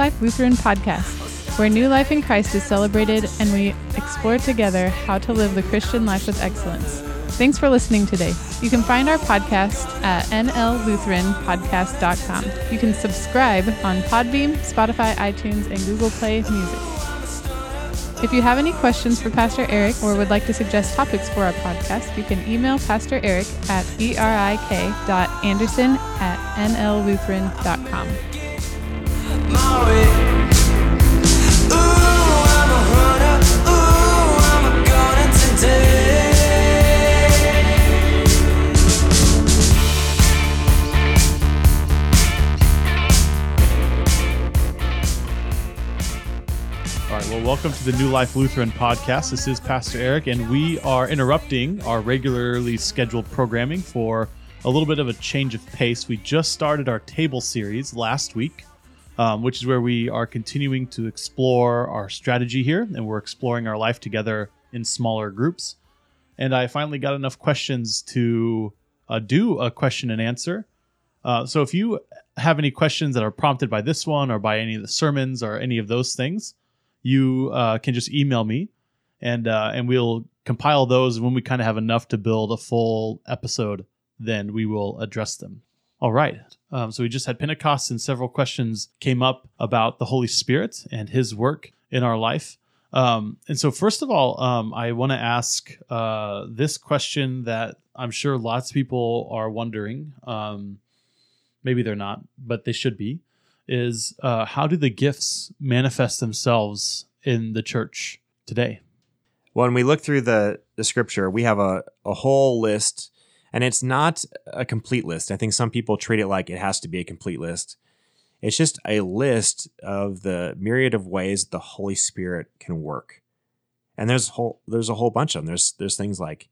Life Lutheran podcast, where new life in Christ is celebrated and we explore together how to live the Christian life with excellence. Thanks for listening today. You can find our podcast at nllutheranpodcast.com. You can subscribe on Podbean, Spotify, iTunes, and Google Play Music. If you have any questions for Pastor Erik or would like to suggest topics for our podcast, you can email Pastor Erik at erik.anderson at nllutheran.com. All right, well, welcome to the New Life Lutheran podcast. This is Pastor Erik, and we are interrupting our regularly scheduled programming for a little bit of a change of pace. We just started our table series last week, um, which is where we are continuing to explore our strategy here, and we're exploring our life together in smaller groups. And I finally got enough questions to uh, do a question and answer. Uh, so if you have any questions that are prompted by this one or by any of the sermons or any of those things, you uh, can just email me, and uh, and we'll compile those. When we kind of have enough to build a full episode, then we will address them. All right. Um, so we just had Pentecost, and several questions came up about the Holy Spirit and His work in our life. Um, and so, first of all, um, I want to ask uh, this question that I'm sure lots of people are wondering. Um, maybe they're not, but they should be is uh, how do the gifts manifest themselves in the church today? When we look through the, the scripture, we have a, a whole list, and it's not a complete list. I think some people treat it like it has to be a complete list. It's just a list of the myriad of ways the Holy Spirit can work. And there's whole there's a whole bunch of them. There's there's things like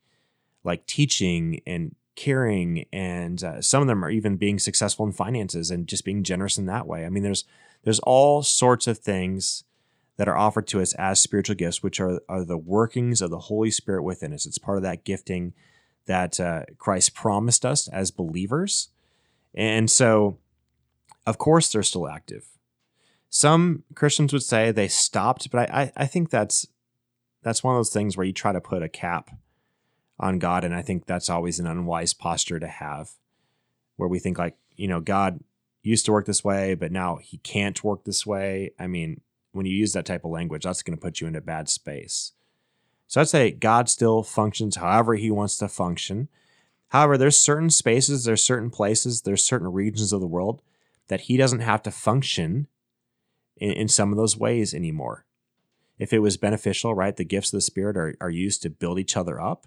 like teaching and caring and uh, some of them are even being successful in finances and just being generous in that way i mean there's there's all sorts of things that are offered to us as spiritual gifts which are, are the workings of the holy spirit within us it's part of that gifting that uh, christ promised us as believers and so of course they're still active some christians would say they stopped but i, I, think that's that's one of those things where you try to put a cap on God. And I think that's always an unwise posture to have where we think, like, you know, God used to work this way, but now he can't work this way. I mean, when you use that type of language, that's going to put you in a bad space. So I'd say God still functions however he wants to function. However, there's certain spaces, there's certain places, there's certain regions of the world that he doesn't have to function in, in some of those ways anymore. If it was beneficial, right, the gifts of the Spirit are, are used to build each other up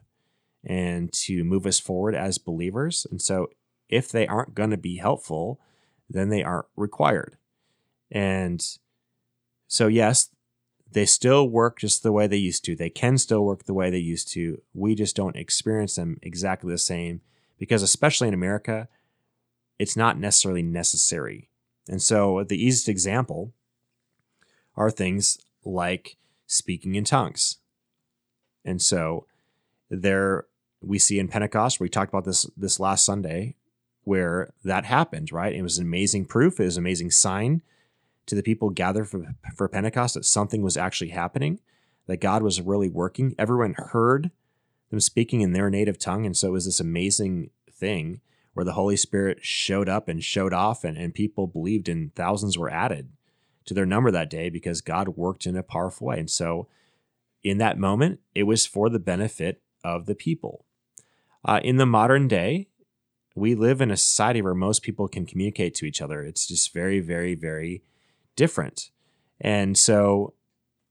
and to move us forward as believers. And so if they aren't going to be helpful, then they aren't required. And so, yes, they still work just the way they used to. They can still work the way they used to. We just don't experience them exactly the same because, especially in America, it's not necessarily necessary. And so, the easiest example are things like speaking in tongues. And so, there we see in Pentecost, we talked about this this last Sunday, where that happened, right? It was an amazing proof, it was an amazing sign to the people gathered for, for Pentecost that something was actually happening, that God was really working. Everyone heard them speaking in their native tongue. And so it was this amazing thing where the Holy Spirit showed up and showed off, and, and people believed, and thousands were added to their number that day because God worked in a powerful way. And so in that moment, it was for the benefit of the people. Uh, in the modern day, we live in a society where most people can communicate to each other. It's just very, very, very different. And so,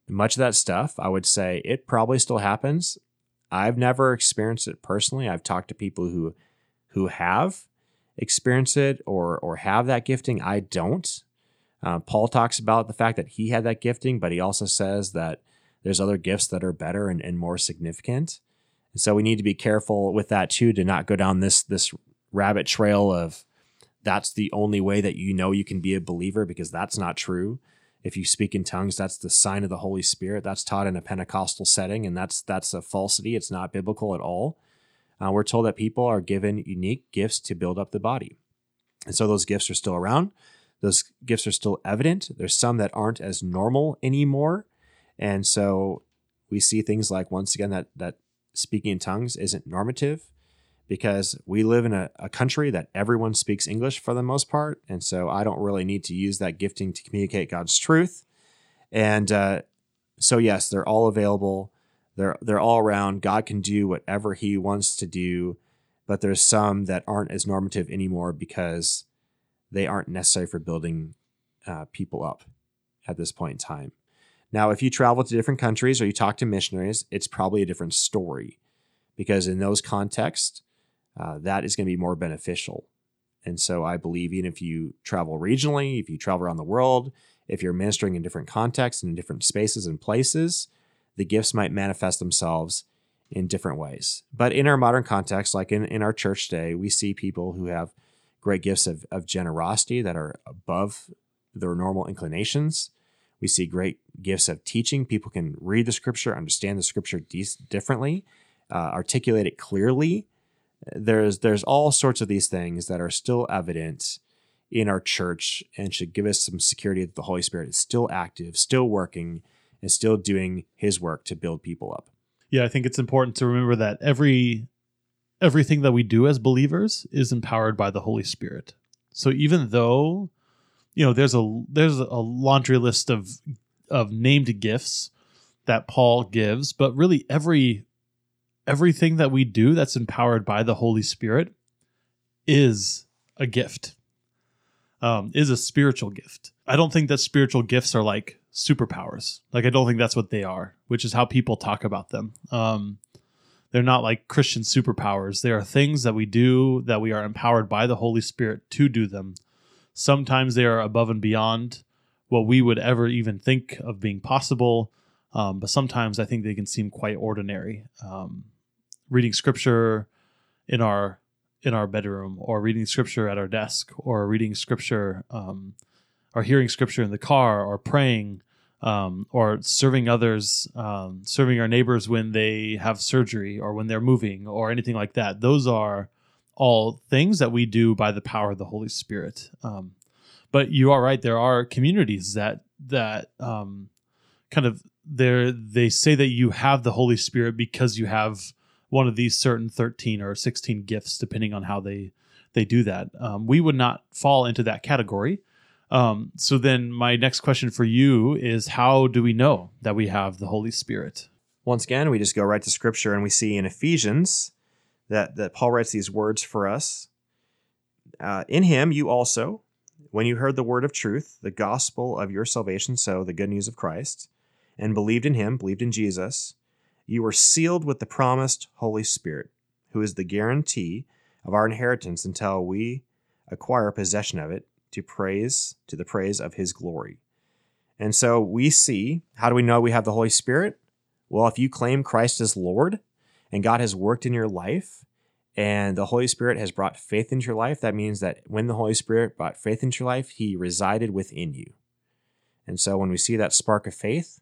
much of that stuff, I would say it probably still happens. I've never experienced it personally. I've talked to people who who have experienced it or or have that gifting. I don't. Uh, Paul talks about the fact that he had that gifting, but he also says that there's other gifts that are better and, and more significant. And so we need to be careful with that too, to not go down this this rabbit trail of that's the only way that you know you can be a believer because that's not true. If you speak in tongues, that's the sign of the Holy Spirit. That's taught in a Pentecostal setting, and that's that's a falsity. It's not biblical at all. Uh, we're told that people are given unique gifts to build up the body, and so those gifts are still around. those gifts are still evident. There's some that aren't as normal anymore. And so we see things like once again that that speaking in tongues isn't normative because we live in a, a country that everyone speaks English for the most part. And so I don't really need to use that gifting to communicate God's truth. And uh, so yes, they're all available. They're they're all around. God can do whatever He wants to do, but there's some that aren't as normative anymore because they aren't necessary for building uh, people up at this point in time. Now, if you travel to different countries or you talk to missionaries, it's probably a different story because in those contexts, uh, that is going to be more beneficial. And so I believe even if you travel regionally, if you travel around the world, if you're ministering in different contexts and in different spaces and places, the gifts might manifest themselves in different ways. But in our modern context, like in, in our church today, we see people who have great gifts of, of generosity that are above their normal inclinations. We see great gifts of teaching. People can read the scripture, understand the scripture de- differently, uh, articulate it clearly. There's there's all sorts of these things that are still evident in our church and should give us some security that the Holy Spirit is still active, still working, and still doing His work to build people up. Yeah, I think it's important to remember that every everything that we do as believers is empowered by the Holy Spirit. So even though you know there's a there's a laundry list of of named gifts that Paul gives, but really every everything that we do that's empowered by the Holy Spirit is a gift. Um, is a spiritual gift. I don't think that spiritual gifts are like superpowers. Like I don't think that's what they are, which is how people talk about them. Um, they're not like Christian superpowers. They are things that we do that we are empowered by the Holy Spirit to do them. Sometimes they are above and beyond what we would ever even think of being possible. Um, but sometimes I think they can seem quite ordinary. Um, reading scripture in our in our bedroom, or reading scripture at our desk, or reading scripture, um, or hearing scripture in the car, or praying, um, or serving others, um, serving our neighbors when they have surgery or when they're moving or anything like that. Those are all things that we do by the power of the Holy Spirit. Um, but you are right; there are communities that that um, kind of there they say that you have the Holy Spirit because you have one of these certain thirteen or sixteen gifts, depending on how they they do that. Um, we would not fall into that category. Um, so then, my next question for you is how do we know that we have the Holy Spirit? Once again, we just go right to Scripture and we see in Ephesians that, that Paul writes these words for us. Uh, in him, you also, when you heard the word of truth, the gospel of your salvation, so the good news of Christ, and believed in him, believed in Jesus, you were sealed with the promised Holy Spirit, who is the guarantee of our inheritance until we acquire possession of it to praise to the praise of his glory. And so we see, how do we know we have the Holy Spirit? Well, if you claim Christ as Lord and God has worked in your life and the Holy Spirit has brought faith into your life, that means that when the Holy Spirit brought faith into your life, he resided within you. And so when we see that spark of faith,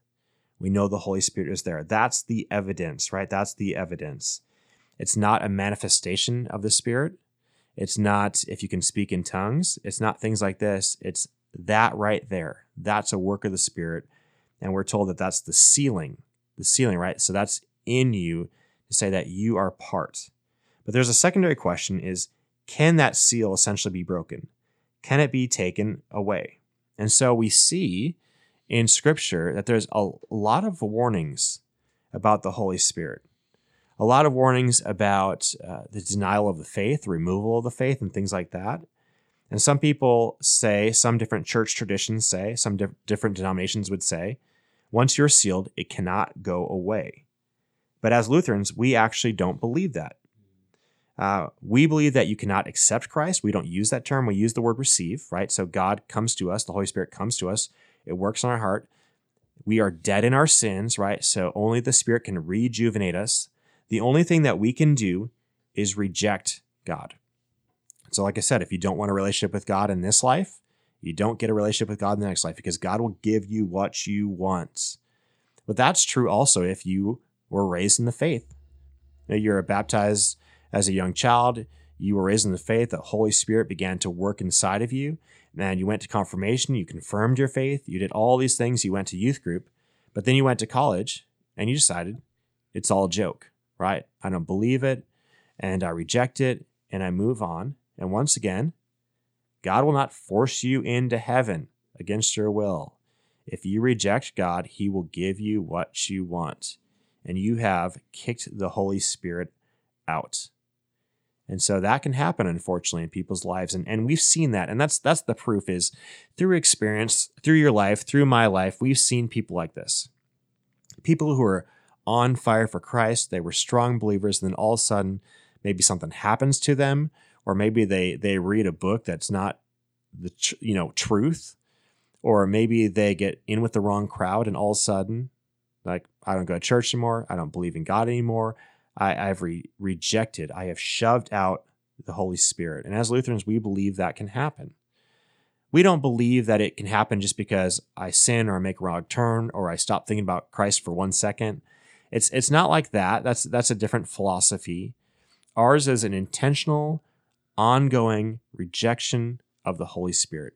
we know the Holy Spirit is there. That's the evidence, right? That's the evidence. It's not a manifestation of the Spirit, it's not if you can speak in tongues. It's not things like this. It's that right there. That's a work of the Spirit. And we're told that that's the sealing, the sealing, right? So that's in you to say that you are part. But there's a secondary question is can that seal essentially be broken? Can it be taken away? And so we see in scripture that there's a lot of warnings about the Holy Spirit a lot of warnings about uh, the denial of the faith, removal of the faith, and things like that. And some people say, some different church traditions say, some di- different denominations would say, once you're sealed, it cannot go away. But as Lutherans, we actually don't believe that. Uh, we believe that you cannot accept Christ. We don't use that term. We use the word receive, right? So God comes to us, the Holy Spirit comes to us, it works on our heart. We are dead in our sins, right? So only the Spirit can rejuvenate us the only thing that we can do is reject God. So, like I said, if you don't want a relationship with God in this life, you don't get a relationship with God in the next life because God will give you what you want. But that's true also if you were raised in the faith. You're baptized as a young child, you were raised in the faith, the Holy Spirit began to work inside of you. And you went to confirmation, you confirmed your faith, you did all these things, you went to youth group, but then you went to college and you decided it's all a joke, right? I don't believe it and I reject it and I move on. And once again, God will not force you into heaven against your will. If you reject God, He will give you what you want. And you have kicked the Holy Spirit out. And so that can happen, unfortunately, in people's lives. And, and we've seen that. And that's that's the proof is through experience, through your life, through my life, we've seen people like this. People who are on fire for Christ, they were strong believers, and then all of a sudden, maybe something happens to them, or maybe they they read a book that's not the tr- you know truth, or maybe they get in with the wrong crowd, and all of a sudden, like I don't go to church anymore, I don't believe in God anymore, I, have re- rejected, I have shoved out the Holy Spirit. And as Lutherans, we believe that can happen. We don't believe that it can happen just because I sin or I make a wrong turn or I stop thinking about Christ for one second. It's it's not like that. That's that's a different philosophy. Ours is an intentional, ongoing rejection of the Holy Spirit,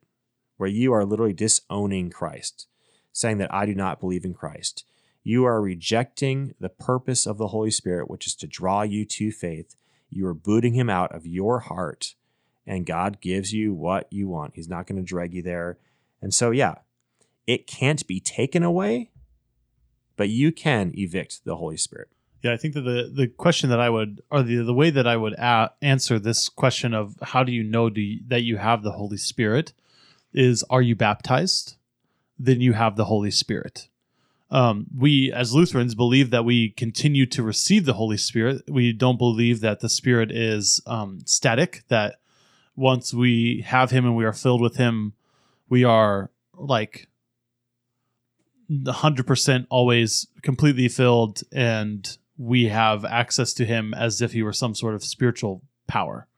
where you are literally disowning Christ, saying that I do not believe in Christ you are rejecting the purpose of the Holy Spirit, which is to draw you to faith. You are booting him out of your heart, and God gives you what you want. He's not going to drag you there. And so, yeah, it can't be taken away, but you can evict the Holy Spirit. Yeah, I think that the the question that I would, or the the way that I would a- answer this question of how do you know do you, that you have the Holy Spirit, is are you baptized? Then you have the Holy Spirit um, we as Lutherans believe that we continue to receive the Holy Spirit. We don't believe that the Spirit is um, static, that once we have Him and we are filled with Him, we are like 100% always completely filled and we have access to Him as if He were some sort of spiritual power.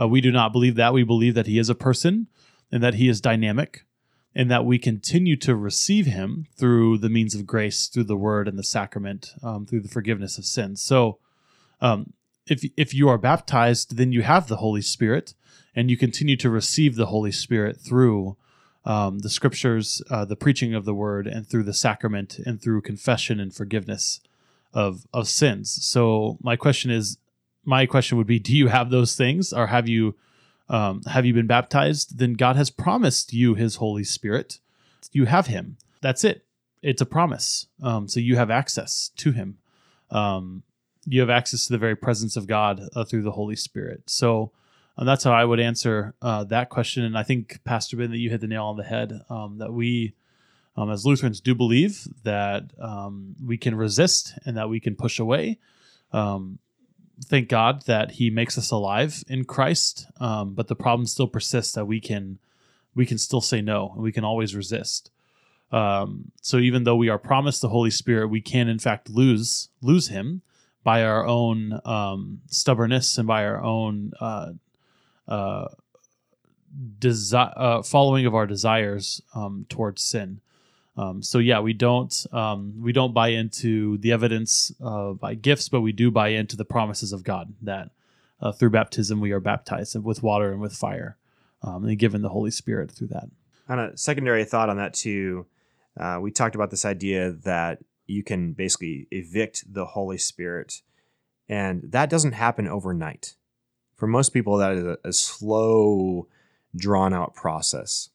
Uh, we do not believe that. We believe that He is a person and that He is dynamic and that we continue to receive him through the means of grace, through the word and the sacrament, um, through the forgiveness of sins. So, um, if if you are baptized, then you have the Holy Spirit, and you continue to receive the Holy Spirit through um, the Scriptures, uh, the preaching of the Word, and through the sacrament, and through confession and forgiveness of of sins. So, my question is, my question would be, do you have those things, or have you um, have you been baptized? Then God has promised you His Holy Spirit. You have Him. That's it. It's a promise. Um, so you have access to Him. Um, you have access to the very presence of God uh, through the Holy Spirit. So um, that's how I would answer uh, that question. And I think, Pastor Ben, that you hit the nail on the head. Um, that we, um, as Lutherans, do believe that we can resist and that we can push away. Um, thank God that He makes us alive in Christ. Um, but the problem still persists that we can we can still say no and we can always resist. Um, so even though we are promised the Holy Spirit, we can in fact lose lose Him by our own um, stubbornness and by our own uh, uh, desi- uh, following of our desires um, towards sin. Um, so yeah, we don't um, we don't buy into the evidence uh, by gifts, but we do buy into the promises of God that uh, through baptism we are baptized with water and with fire, um, and given the Holy Spirit through that. On a secondary thought on that too, uh, we talked about this idea that you can basically evict the Holy Spirit, and that doesn't happen overnight. For most people, that is a, a slow, drawn out process.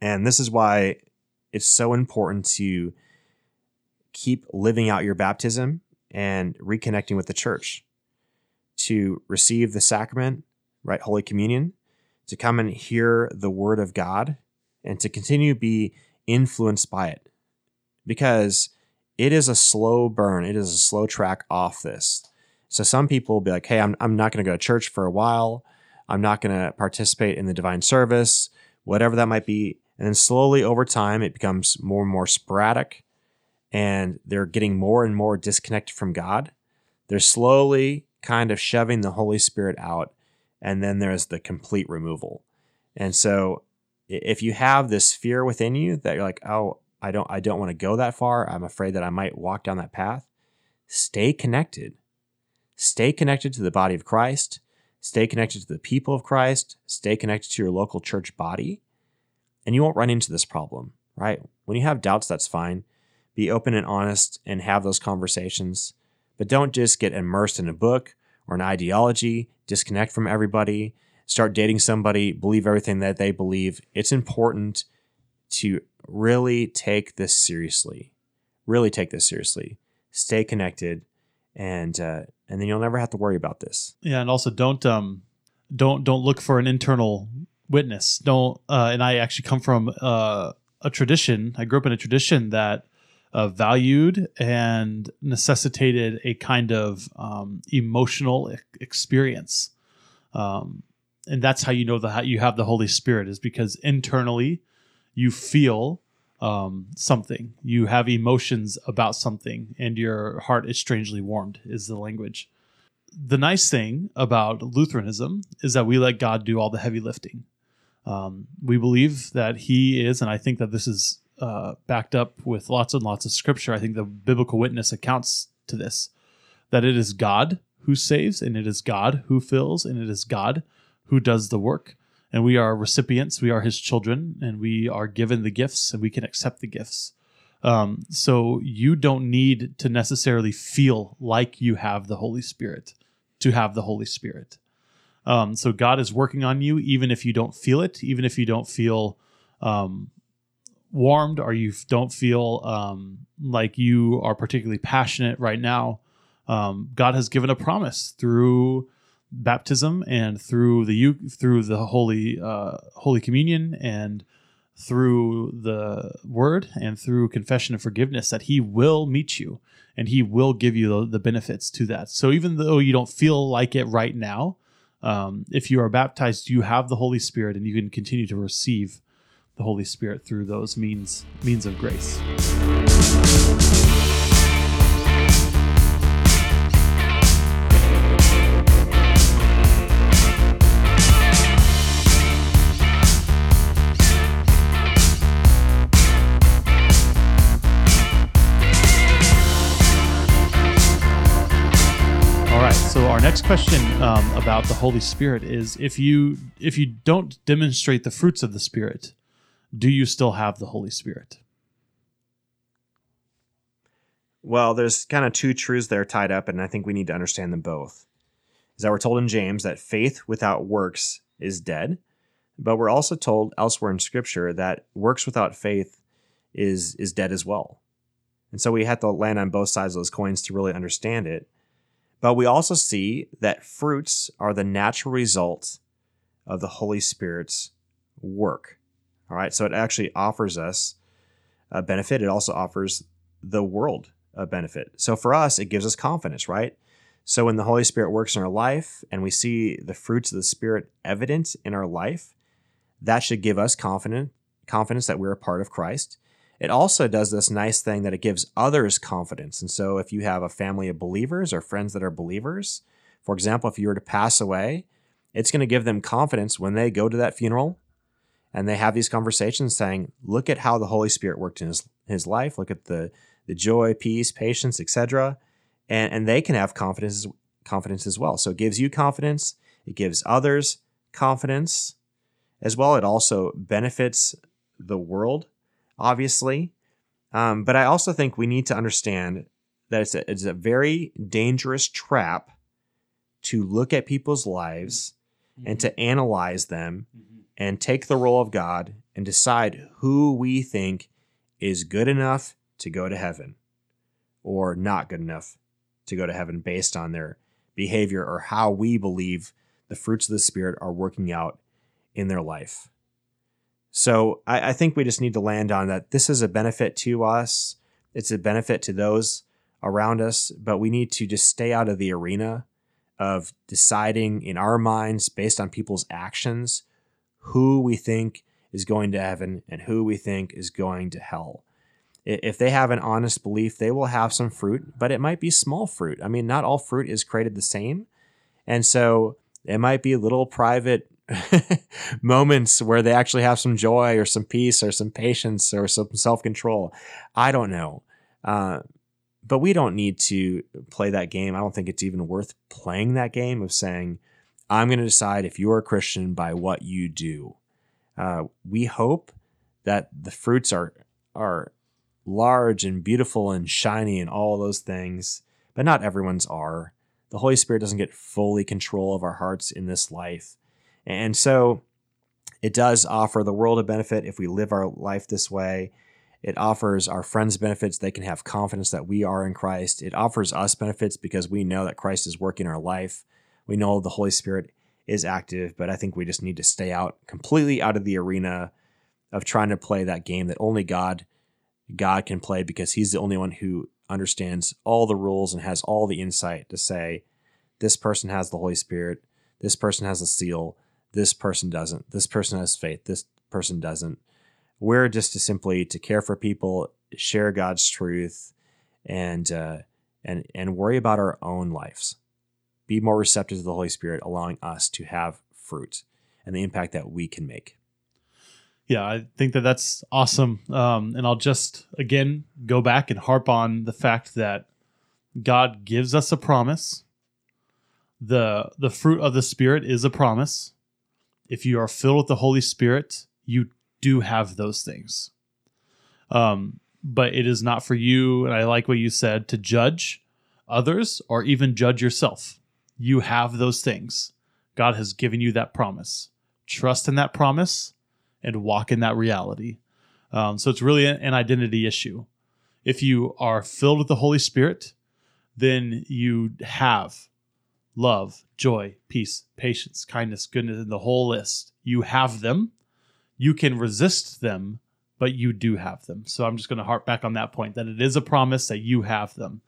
And this is why it's so important to keep living out your baptism and reconnecting with the church to receive the sacrament, right? Holy Communion, to come and hear the word of God and to continue to be influenced by it because it is a slow burn. It is a slow track off this. So some people will be like, hey, I'm, I'm not going to go to church for a while. I'm not going to participate in the divine service, whatever that might be. And then slowly over time, it becomes more and more sporadic, and they're getting more and more disconnected from God. They're slowly kind of shoving the Holy Spirit out, and then there's the complete removal. And so, if you have this fear within you that you're like, oh, I don't, I don't want to go that far. I'm afraid that I might walk down that path. Stay connected. Stay connected to the body of Christ. stay connected to the people of Christ, stay connected to your local church body, and you won't run into this problem, right? When you have doubts, that's fine. Be open and honest and have those conversations, but don't just get immersed in a book or an ideology, disconnect from everybody, start dating somebody, believe everything that they believe. It's important to really take this seriously. Really take this seriously. Stay connected, and uh, and then you'll never have to worry about this. Yeah, and also don't um don't don't look for an internal witness. Don't uh, and I actually come from uh, a tradition. I grew up in a tradition that uh, valued and necessitated a kind of um, emotional experience. Um, and that's how you know that you have the Holy Spirit is because internally you feel um, something, you have emotions about something, and your heart is strangely warmed. Is the language. The nice thing about Lutheranism is that we let God do all the heavy lifting. Um, we believe that He is, and I think that this is uh, backed up with lots and lots of scripture. I think the biblical witness accounts to this that it is God who saves, and it is God who fills, and it is God who does the work. And we are recipients, we are His children, and we are given the gifts, and we can accept the gifts. Um, so you don't need to necessarily feel like you have the Holy Spirit to have the Holy Spirit. Um, so God is working on you, even if you don't feel it, even if you don't feel um, warmed or you don't feel um, like you are particularly passionate right now. Um, God has given a promise through baptism and through the through the holy uh, Holy Communion and through the Word and through confession and forgiveness that He will meet you and He will give you the, the benefits to that. So even though you don't feel like it right now, um, if you are baptized, you have the Holy Spirit and you can continue to receive the Holy Spirit through those means means of grace. Question um, about the Holy Spirit is: if you if you don't demonstrate the fruits of the Spirit, do you still have the Holy Spirit? Well, there's kind of two truths there tied up, and I think we need to understand them both. Is that we're told in James that faith without works is dead, but we're also told elsewhere in Scripture that works without faith is is dead as well. And so we have to land on both sides of those coins to really understand it. But we also see that fruits are the natural result of the Holy Spirit's work. All right, so it actually offers us a benefit. It also offers the world a benefit. So for us, it gives us confidence, right? So when the Holy Spirit works in our life and we see the fruits of the Spirit evident in our life, that should give us confidence confidence that we're a part of Christ. It also does this nice thing that it gives others confidence. And so, if you have a family of believers or friends that are believers, for example, if you were to pass away, it's going to give them confidence when they go to that funeral and they have these conversations saying, look at how the Holy Spirit worked in his, his life, look at the, the joy, peace, patience, etc. And, and they can have confidence, confidence as well. So it gives you confidence, it gives others confidence as well. It also benefits the world obviously. Um, but I also think we need to understand that it's a, it's a very dangerous trap to look at people's lives mm-hmm. and to analyze them mm-hmm. and take the role of God and decide who we think is good enough to go to heaven or not good enough to go to heaven based on their behavior or how we believe the fruits of the Spirit are working out in their life. So I, I, think we just need to land on that this is a benefit to us. It's a benefit to those around us, but we need to just stay out of the arena of deciding in our minds based on people's actions who we think is going to heaven and who we think is going to hell. If they have an honest belief, they will have some fruit, but it might be small fruit. I mean, not all fruit is created the same. And so it might be little private moments where they actually have some joy or some peace or some patience or some self control. I don't know. Uh, but we don't need to play that game. I don't think it's even worth playing that game of saying, I'm going to decide if you're a Christian by what you do. Uh, we hope that the fruits are are large and beautiful and shiny and all those things, but not everyone's are. The Holy Spirit doesn't get fully control of our hearts in this life. And so it does offer the world a benefit if we live our life this way. It offers our friends benefits. They can have confidence that we are in Christ. It offers us benefits because we know that Christ is working our life. We know the Holy Spirit is active, but I think we just need to stay out completely out of the arena of trying to play that game that only God God can play because he's the only one who understands all the rules and has all the insight to say this person has the Holy Spirit, this person has a seal, this person doesn't, this person has faith, this person doesn't. We're just to simply to care for people, share God's truth, and uh, and and worry about our own lives. Be more receptive to the Holy Spirit, allowing us to have fruit and the impact that we can make yeah, I think that that's awesome. Um, and I'll just again go back and harp on the fact that God gives us a promise. the The fruit of the Spirit is a promise. If you are filled with the Holy Spirit, you do have those things. Um, but it is not for you. And I like what you said to judge others or even judge yourself. You have those things. God has given you that promise. Trust in that promise and walk in that reality. Um, so it's really an identity issue. If you are filled with the Holy Spirit, then you have love, joy, peace, patience, kindness, goodness, and the whole list. You have them. You can resist them, but you do have them. So I'm just going to harp back on that point that it is a promise that you have them.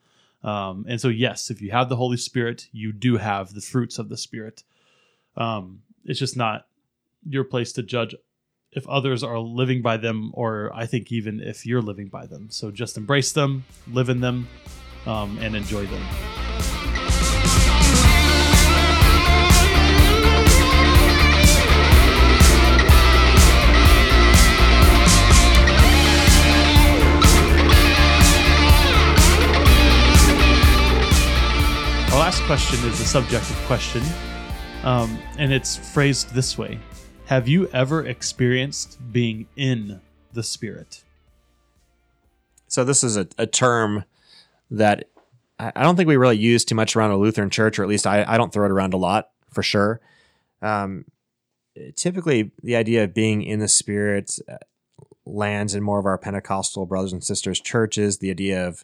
Um, and so, yes, if you have the Holy Spirit, you do have the fruits of the Spirit. Um, it's just not your place to judge if others are living by them, or I think even if you're living by them. So just embrace them, live in them, um, and enjoy them. Last question is a subjective question, um, and it's phrased this way have you ever experienced being in the Spirit? So, this is a, a term that I don't think we really use too much around a Lutheran church, or at least I, I don't throw it around a lot for sure. Um, typically, the idea of being in the Spirit uh, lands in more of our Pentecostal brothers and sisters churches. The idea of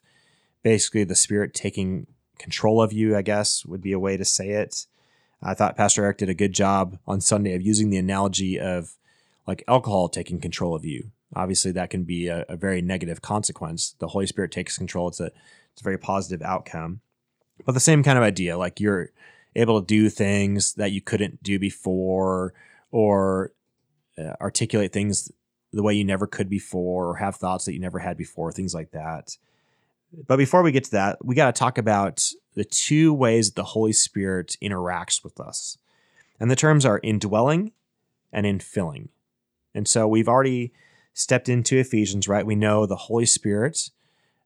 basically the Spirit taking control of you, I guess, would be a way to say it. I thought Pastor Erik did a good job on Sunday of using the analogy of like alcohol taking control of you. Obviously, that can be a, a very negative consequence. The Holy Spirit takes control. It's a it's a very positive outcome. But the same kind of idea, like you're able to do things that you couldn't do before, or uh, articulate things the way you never could before, or have thoughts that you never had before, things like that. But before we get to that, we got to talk about the two ways that the Holy Spirit interacts with us. And the terms are indwelling and infilling. And so we've already stepped into Ephesians, right? We know the Holy Spirit.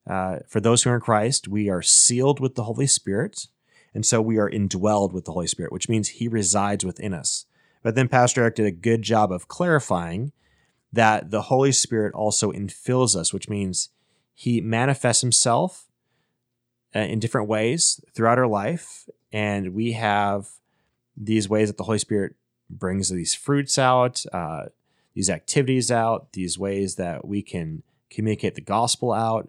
Uh, for those who are in Christ, we are sealed with the Holy Spirit. And so we are indwelled with the Holy Spirit, which means he resides within us. But then Pastor Erik did a good job of clarifying that the Holy Spirit also infills us, which means he manifests himself uh, in different ways throughout our life. And we have these ways that the Holy Spirit brings these fruits out, uh, these activities out, these ways that we can communicate the gospel out,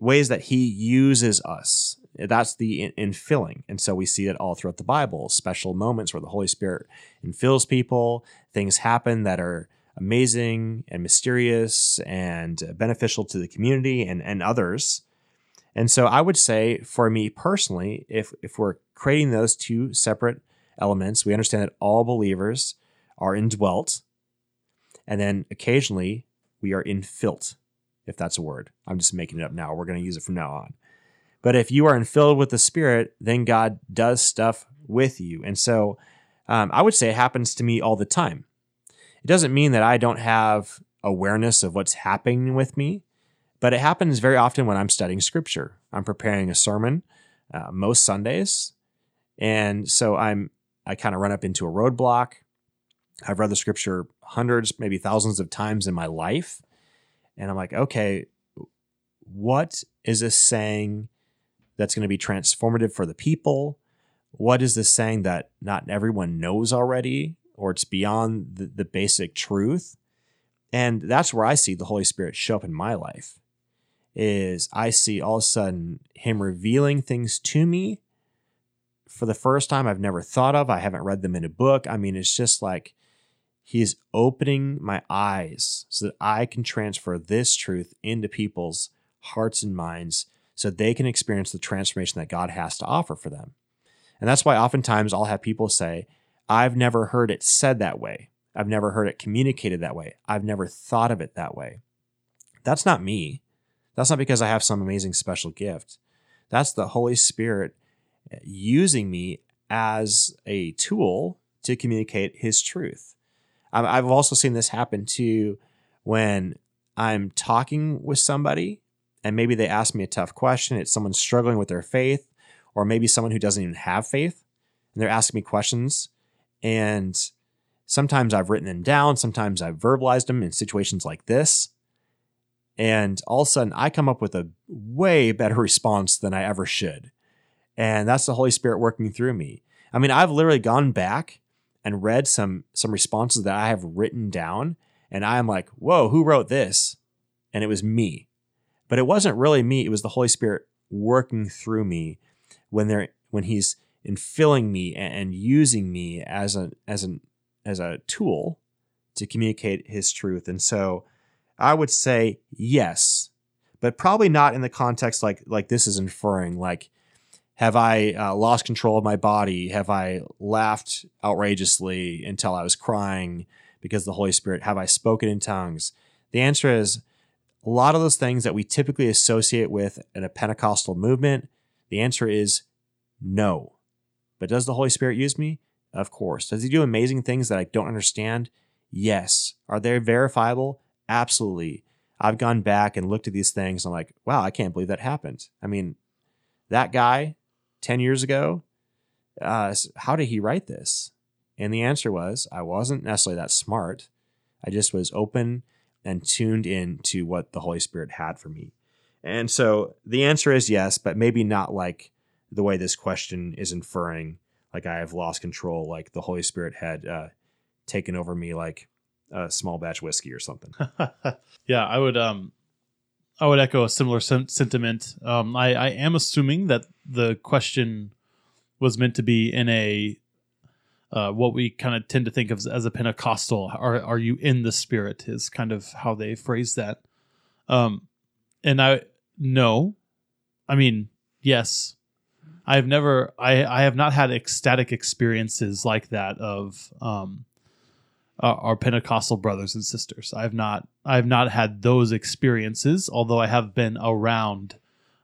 ways that He uses us. That's the infilling. And so we see it all throughout the Bible special moments where the Holy Spirit infills people, things happen that are amazing and mysterious and beneficial to the community and, and others. And so I would say for me personally, if if we're creating those two separate elements, we understand that all believers are indwelt, and then occasionally we are infilled, if that's a word. I'm just making it up now. We're going to use it from now on. But if you are infilled with the Spirit, then God does stuff with you. And so um, I would say it happens to me all the time. It doesn't mean that I don't have awareness of what's happening with me. But it happens very often when I'm studying scripture. I'm preparing a sermon uh, most Sundays. And so I'm I kind of run up into a roadblock. I've read the scripture hundreds, maybe thousands of times in my life. And I'm like, okay, what is this saying that's going to be transformative for the people? What is this saying that not everyone knows already, or it's beyond the, the basic truth? And that's where I see the Holy Spirit show up in my life. Is I see all of a sudden him revealing things to me for the first time I've never thought of. I haven't read them in a book. I mean, it's just like he's opening my eyes so that I can transfer this truth into people's hearts and minds so they can experience the transformation that God has to offer for them. And that's why oftentimes I'll have people say, I've never heard it said that way. I've never heard it communicated that way. I've never thought of it that way. That's not me. That's not because I have some amazing special gift. That's the Holy Spirit using me as a tool to communicate His truth. I've also seen this happen too when I'm talking with somebody and maybe they ask me a tough question. It's someone struggling with their faith, or maybe someone who doesn't even have faith, and they're asking me questions. And sometimes I've written them down, sometimes I've verbalized them in situations like this. And all of a sudden, I come up with a way better response than I ever should. And that's the Holy Spirit working through me. I mean, I've literally gone back and read some some responses that I have written down, and I am like, "Whoa, who wrote this?" And it was me. But it wasn't really me, it was the Holy Spirit working through me when they're when he's infilling me and, using me as a as an as a tool to communicate his truth. And so I would say yes, but probably not in the context like like this is inferring like have I uh, lost control of my body? Have I laughed outrageously until I was crying because the Holy Spirit? Have I spoken in tongues? The answer is a lot of those things that we typically associate with in a Pentecostal movement, the answer is no. But does the Holy Spirit use me? Of course. Does he do amazing things that I don't understand? Yes. Are they verifiable? Absolutely. I've gone back and looked at these things. I'm like, wow, I can't believe that happened. I mean, that guy 10 years ago, uh, how did he write this? And the answer was, I wasn't necessarily that smart. I just was open and tuned in to what the Holy Spirit had for me. And so the answer is yes, but maybe not like the way this question is inferring, like I have lost control, like the Holy Spirit had uh, taken over me, like a small batch whiskey or something. yeah, I would um, I would echo a similar sen- sentiment. Um, I, I am assuming that the question was meant to be in a uh, what we kind of tend to think of as, as, a Pentecostal. Are are you in the Spirit? Is kind of how they phrase that. Um, and I no, I mean yes. I've never I I have not had ecstatic experiences like that of um uh, our Pentecostal brothers and sisters. I've not I've not had those experiences, although I have been around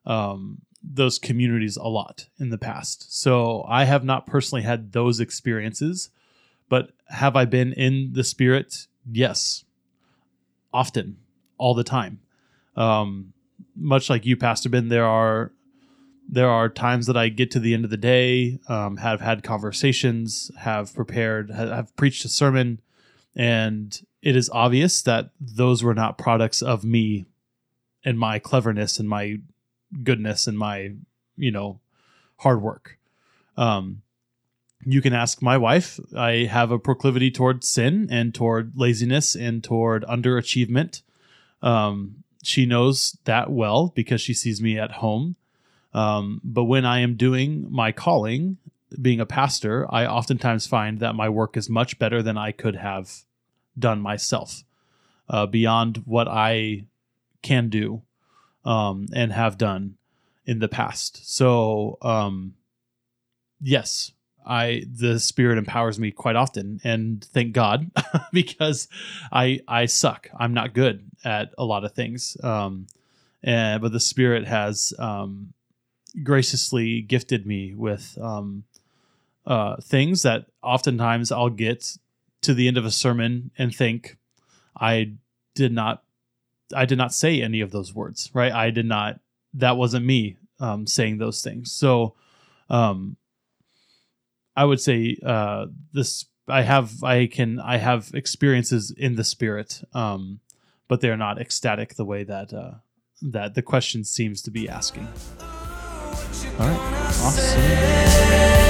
um, those communities a lot in the past. So I have not personally had those experiences, but have I been in the spirit? Yes, often, all the time. Um, much like you, Pastor Ben, there are there are times that I get to the end of the day, um, have had conversations, have prepared, have, preached a sermon, and it is obvious that those were not products of me and my cleverness and my goodness and my you know hard work. Um you can ask my wife. I have a proclivity toward sin and toward laziness and toward underachievement. Um she knows that well because she sees me at home um but when i am doing my calling being a pastor i oftentimes find that my work is much better than i could have done myself uh, beyond what i can do um, and have done in the past. So, um, yes, I the Spirit empowers me quite often, and thank God because I I suck. I'm not good at a lot of things, um, and but the Spirit has um, graciously gifted me with um, uh, things that oftentimes I'll get to the end of a sermon and think I did not I did not say any of those words, right? I did not. That wasn't me um, saying those things. So, um, I would say uh, this. I have I can I have experiences in the spirit, um, but they're not ecstatic the way that uh, that the question seems to be asking. All right, awesome.